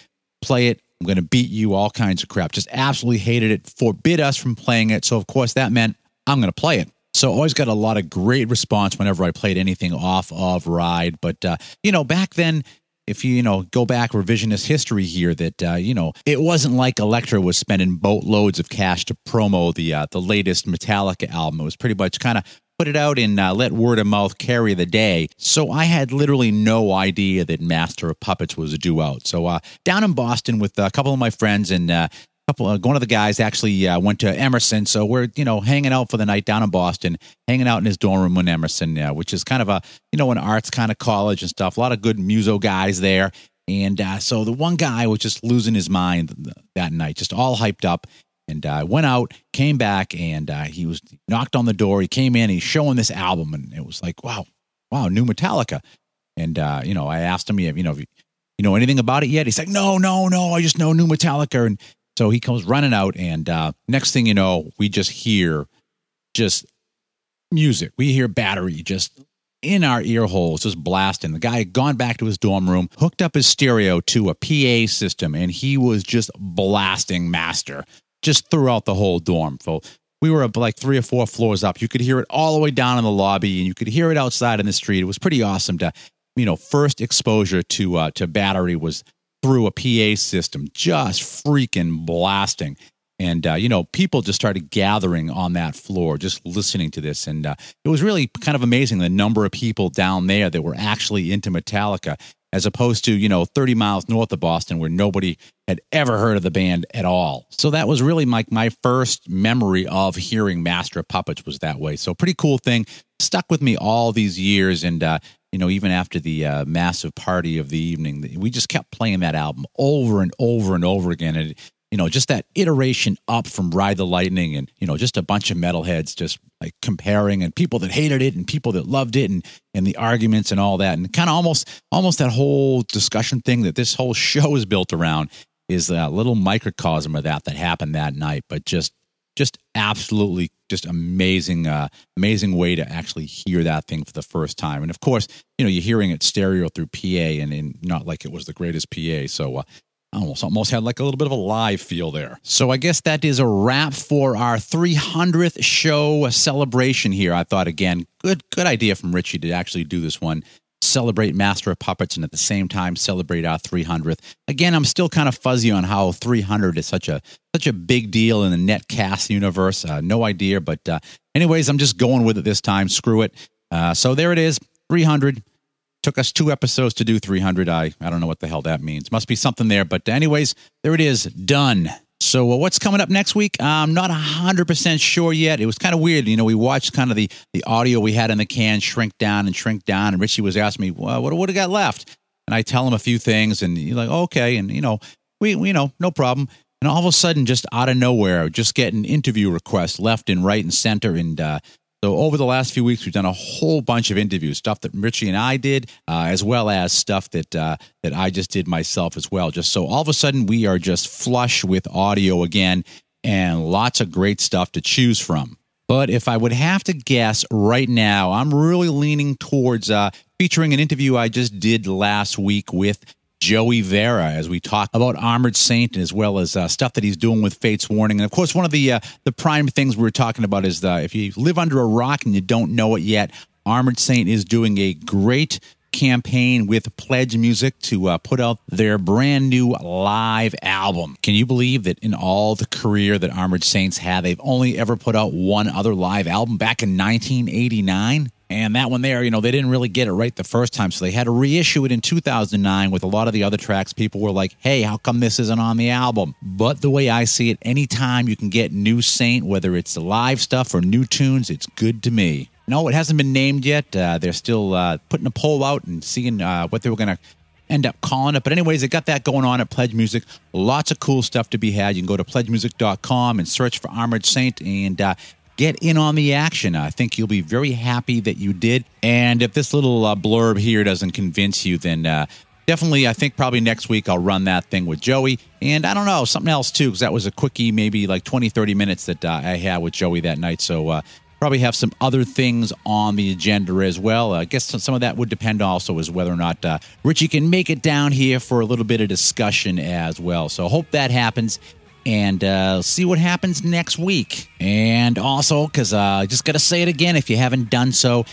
play it I'm going to beat you, all kinds of crap. Just absolutely hated it, forbid us from playing it. So, of course, that meant I'm going to play it. So, always got a lot of great response whenever I played anything off of Ride. But, uh, you know, back then, if you you know go back revisionist history here that uh, you know it wasn't like Elektra was spending boatloads of cash to promo the uh, the latest Metallica album. It was pretty much kind of put it out and uh, let word of mouth carry the day. So I had literally no idea that Master of Puppets was due out. So uh, down in Boston with a couple of my friends and uh, couple uh, one of the guys actually uh, went to Emerson, so we're you know hanging out for the night down in Boston, hanging out in his dorm room in Emerson, uh, which is kind of a you know an arts kind of college and stuff. A lot of good muso guys there, and uh, so the one guy was just losing his mind that night, just all hyped up. And uh, went out, came back, and uh, he was knocked on the door. He came in, he's showing this album, and it was like, wow, wow, new Metallica. And uh, you know, I asked him, you know, if you know anything about it yet? He's like, no, no, no, I just know new Metallica. And so he comes running out, and uh, next thing you know, we just hear just music. We hear battery just in our ear holes, just blasting. The guy had gone back to his dorm room, hooked up his stereo to a PA system, and he was just blasting Master just throughout the whole dorm. So we were up like three or four floors up. You could hear it all the way down in the lobby, and you could hear it outside in the street. It was pretty awesome to, you know, first exposure to uh, to battery was through a PA system, just freaking blasting. And, uh, you know, people just started gathering on that floor, just listening to this. And uh, it was really kind of amazing the number of people down there that were actually into Metallica, as opposed to, you know, 30 miles north of Boston where nobody had ever heard of the band at all. So that was really my, my first memory of hearing Master of Puppets was that way. So pretty cool thing. Stuck with me all these years. And, uh, you know, even after the uh, massive party of the evening, we just kept playing that album over and over and over again. And, you know, just that iteration up from Ride the Lightning and, you know, just a bunch of metalheads just like comparing and people that hated it and people that loved it and, and the arguments and all that. And kind of almost, almost that whole discussion thing that this whole show is built around is a little microcosm of that that happened that night. But just just absolutely just amazing uh, amazing way to actually hear that thing for the first time and of course you know you're hearing it stereo through pa and, and not like it was the greatest pa so uh, almost almost had like a little bit of a live feel there. So I guess that is a wrap for our 300th show celebration here. I thought again, good good idea from Richie to actually do this one celebrate Master of Puppets and at the same time celebrate our 300th. Again, I'm still kind of fuzzy on how 300 is such a such a big deal in the netcast universe. Uh, no idea, but uh, anyways, I'm just going with it this time. Screw it. Uh, so there it is, 300. Took us two episodes to do 300. I I don't know what the hell that means. Must be something there, but anyways, there it is, done. So uh, what's coming up next week? I'm not 100% sure yet. It was kind of weird. You know, we watched kind of the, the audio we had in the can shrink down and shrink down. And Richie was asking me, well, what, what do we got left? And I tell him a few things and he's like, okay. And, you know, we, we, you know, no problem. And all of a sudden, just out of nowhere, just getting interview requests left and right and center. And uh, so over the last few weeks, we've done a whole bunch of interviews, stuff that Richie and I did, uh, as well as stuff that uh, that I just did myself as well. Just so all of a sudden we are just flush with audio again, and lots of great stuff to choose from. But if I would have to guess right now, I'm really leaning towards uh, featuring an interview I just did last week with Joey Vera as we talk about Armored Saint as well as uh, stuff that he's doing with Fates Warning. And of course, one of the uh, the prime things we are talking about is the, if you live under a rock and you don't know it yet, Armored Saint is doing a great campaign with Pledge Music to uh, put out their brand new live album. Can you believe that in all the career that Armored Saints had, they've only ever put out one other live album back in 1989? And that one there, you know, they didn't really get it right the first time. So they had to reissue it in 2009 with a lot of the other tracks. People were like, hey, how come this isn't on the album? But the way I see it, anytime you can get new Saint, whether it's the live stuff or new tunes, it's good to me. No, it hasn't been named yet. Uh, they're still uh, putting a poll out and seeing uh, what they were going to end up calling it. But, anyways, they got that going on at Pledge Music. Lots of cool stuff to be had. You can go to pledgemusic.com and search for Armored Saint and uh, get in on the action. I think you'll be very happy that you did. And if this little uh, blurb here doesn't convince you, then uh, definitely, I think probably next week I'll run that thing with Joey. And I don't know, something else too, because that was a quickie, maybe like 20, 30 minutes that uh, I had with Joey that night. So, uh, probably have some other things on the agenda as well. I guess some of that would depend also as whether or not uh, Richie can make it down here for a little bit of discussion as well. So hope that happens and uh, see what happens next week. And also, because uh, I just got to say it again, if you haven't done so,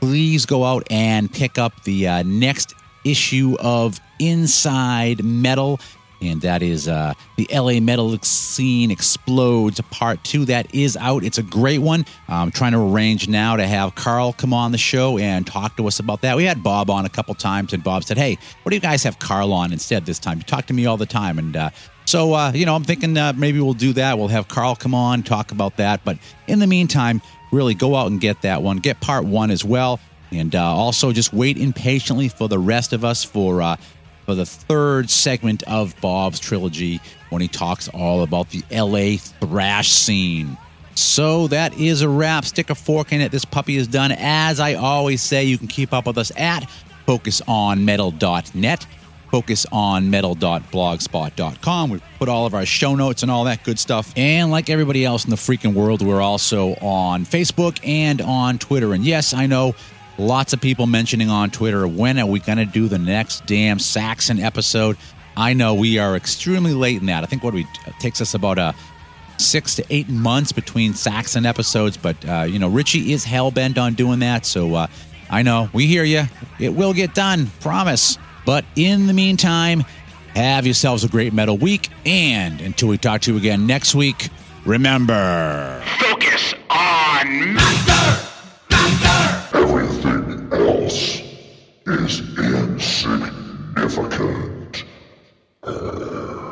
please go out and pick up the uh, next issue of Inside Metal. And that is uh, the LA Metal Scene Explodes Part 2. That is out. It's a great one. I'm trying to arrange now to have Carl come on the show and talk to us about that. We had Bob on a couple times, and Bob said, Hey, what do you guys have Carl on instead this time? You talk to me all the time. And uh, so, uh, you know, I'm thinking uh, maybe we'll do that. We'll have Carl come on, talk about that. But in the meantime, really go out and get that one. Get part one as well. And uh, also just wait impatiently for the rest of us for uh, for the third segment of Bob's trilogy when he talks all about the LA thrash scene. So that is a wrap. Stick a fork in it. This puppy is done. As I always say, you can keep up with us at focusonmetal.net, focusonmetal.blogspot.com. We put all of our show notes and all that good stuff. And like everybody else in the freaking world, we're also on Facebook and on Twitter. And yes, I know Lots of people mentioning on Twitter, when are we going to do the next damn Saxon episode? I know we are extremely late in that. I think what we takes us about a uh, six to eight months between Saxon episodes, but uh, you know Richie is hell bent on doing that. So uh, I know we hear you. It will get done, promise. But in the meantime, have yourselves a great metal week, and until we talk to you again next week, remember focus on master. Master. Everything else is insignificant. You're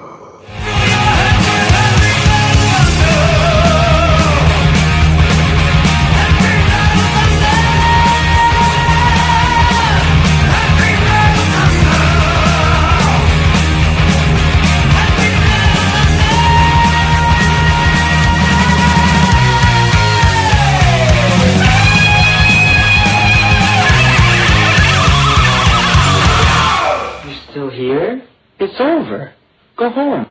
It's over. Go home.